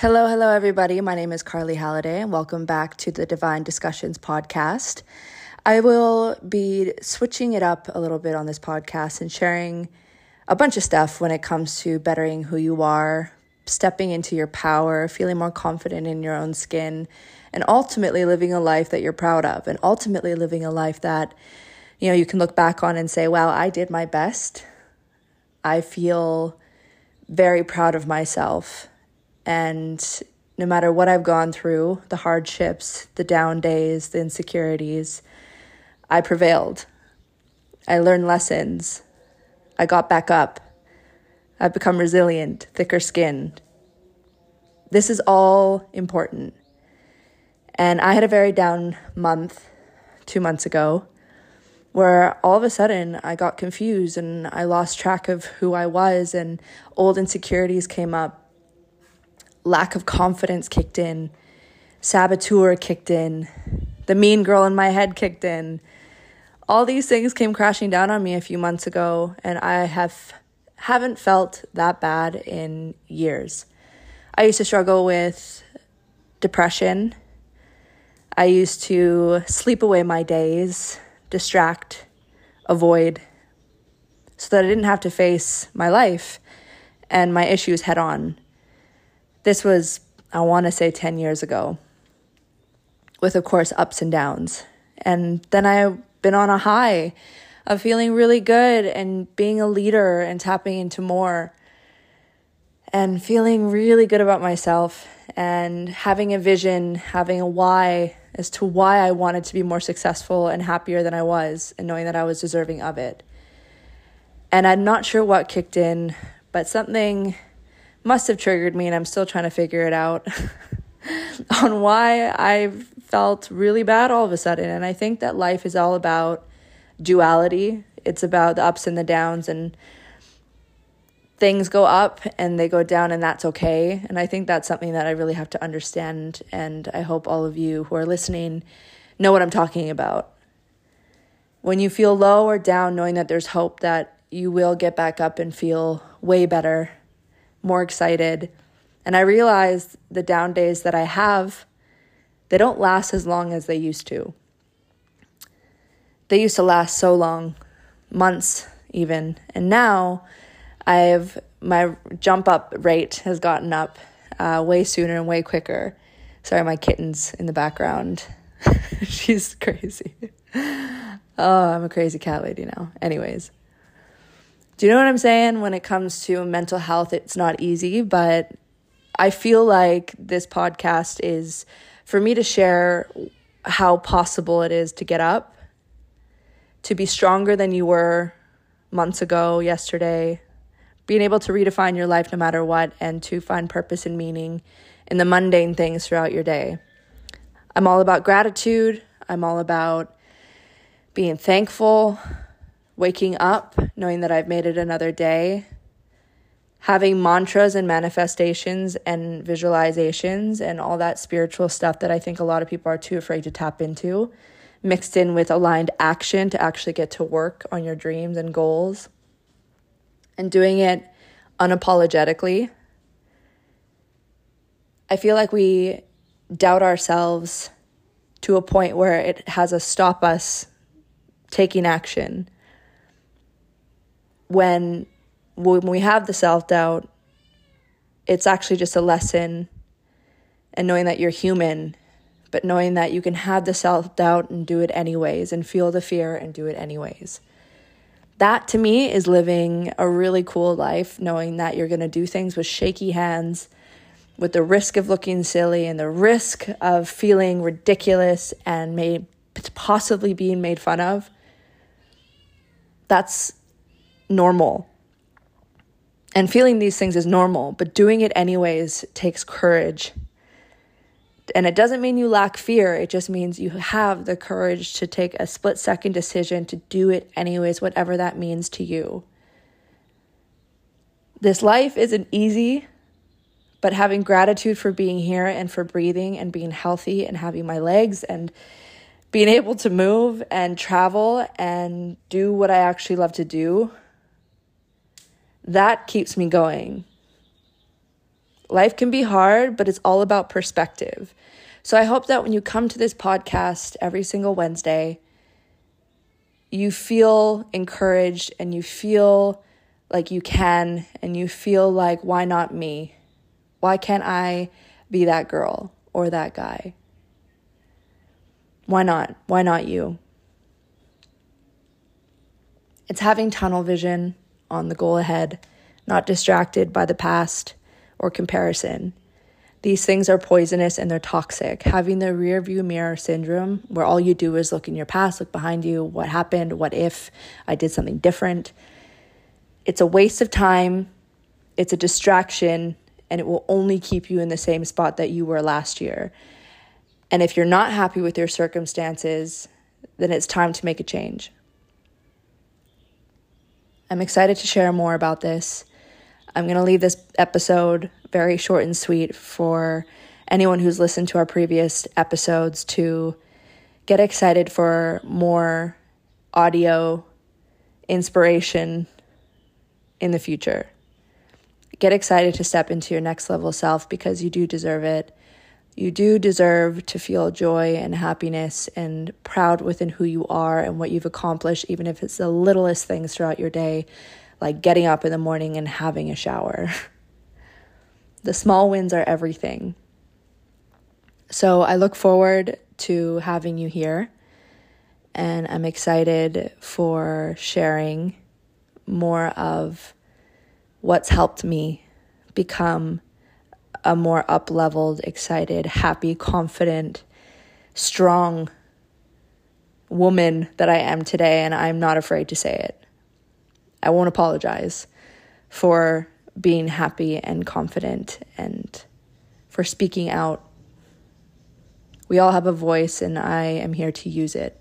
Hello, hello, everybody. My name is Carly Halliday, and welcome back to the Divine Discussions podcast. I will be switching it up a little bit on this podcast and sharing a bunch of stuff when it comes to bettering who you are, stepping into your power, feeling more confident in your own skin, and ultimately living a life that you're proud of, and ultimately living a life that you know you can look back on and say, "Wow, I did my best." I feel very proud of myself and no matter what I've gone through, the hardships, the down days, the insecurities, I prevailed. I learned lessons. I got back up. I've become resilient, thicker skinned. This is all important. And I had a very down month two months ago where all of a sudden I got confused and I lost track of who I was, and old insecurities came up lack of confidence kicked in, saboteur kicked in, the mean girl in my head kicked in. All these things came crashing down on me a few months ago, and I have haven't felt that bad in years. I used to struggle with depression. I used to sleep away my days, distract, avoid, so that I didn't have to face my life and my issues head on. This was, I want to say, 10 years ago, with, of course, ups and downs. And then I've been on a high of feeling really good and being a leader and tapping into more and feeling really good about myself and having a vision, having a why as to why I wanted to be more successful and happier than I was, and knowing that I was deserving of it. And I'm not sure what kicked in, but something must have triggered me, and I'm still trying to figure it out on why I felt really bad all of a sudden. And I think that life is all about duality, it's about the ups and the downs, and things go up and they go down, and that's okay. And I think that's something that I really have to understand. And I hope all of you who are listening know what I'm talking about. When you feel low or down, knowing that there's hope that you will get back up and feel way better more excited. And I realized the down days that I have, they don't last as long as they used to. They used to last so long, months even. And now I've my jump up rate has gotten up uh, way sooner and way quicker. Sorry, my kitten's in the background. She's crazy. Oh, I'm a crazy cat lady now. Anyways. Do you know what I'm saying? When it comes to mental health, it's not easy, but I feel like this podcast is for me to share how possible it is to get up, to be stronger than you were months ago, yesterday, being able to redefine your life no matter what, and to find purpose and meaning in the mundane things throughout your day. I'm all about gratitude. I'm all about being thankful waking up, knowing that I've made it another day, having mantras and manifestations and visualizations and all that spiritual stuff that I think a lot of people are too afraid to tap into, mixed in with aligned action to actually get to work on your dreams and goals, and doing it unapologetically. I feel like we doubt ourselves to a point where it has us stop us taking action when when we have the self-doubt it's actually just a lesson and knowing that you're human but knowing that you can have the self-doubt and do it anyways and feel the fear and do it anyways. That to me is living a really cool life knowing that you're going to do things with shaky hands with the risk of looking silly and the risk of feeling ridiculous and made possibly being made fun of. That's normal. And feeling these things is normal, but doing it anyways takes courage. And it doesn't mean you lack fear, it just means you have the courage to take a split second decision to do it anyways, whatever that means to you. This life isn't easy, but having gratitude for being here and for breathing and being healthy and having my legs and being able to move and travel and do what I actually love to do that keeps me going. Life can be hard, but it's all about perspective. So I hope that when you come to this podcast every single Wednesday, you feel encouraged and you feel like you can and you feel like, why not me? Why can't I be that girl or that guy? Why not? Why not you? It's having tunnel vision on the goal ahead, not distracted by the past or comparison. These things are poisonous and they're toxic. Having the rear view mirror syndrome, where all you do is look in your past, look behind you, what happened, what if I did something different. It's a waste of time, it's a distraction, and it will only keep you in the same spot that you were last year. And if you're not happy with your circumstances, then it's time to make a change. I'm excited to share more about this. I'm going to leave this episode very short and sweet for anyone who's listened to our previous episodes to get excited for more audio inspiration in the future. Get excited to step into your next level self because you do deserve it. You do deserve to feel joy and happiness and proud within who you are and what you've accomplished, even if it's the littlest things throughout your day, like getting up in the morning and having a shower. the small wins are everything. So I look forward to having you here, and I'm excited for sharing more of what's helped me become a more up leveled, excited, happy, confident, strong woman that I am today, and I'm not afraid to say it. I won't apologize for being happy and confident and for speaking out. We all have a voice, and I am here to use it.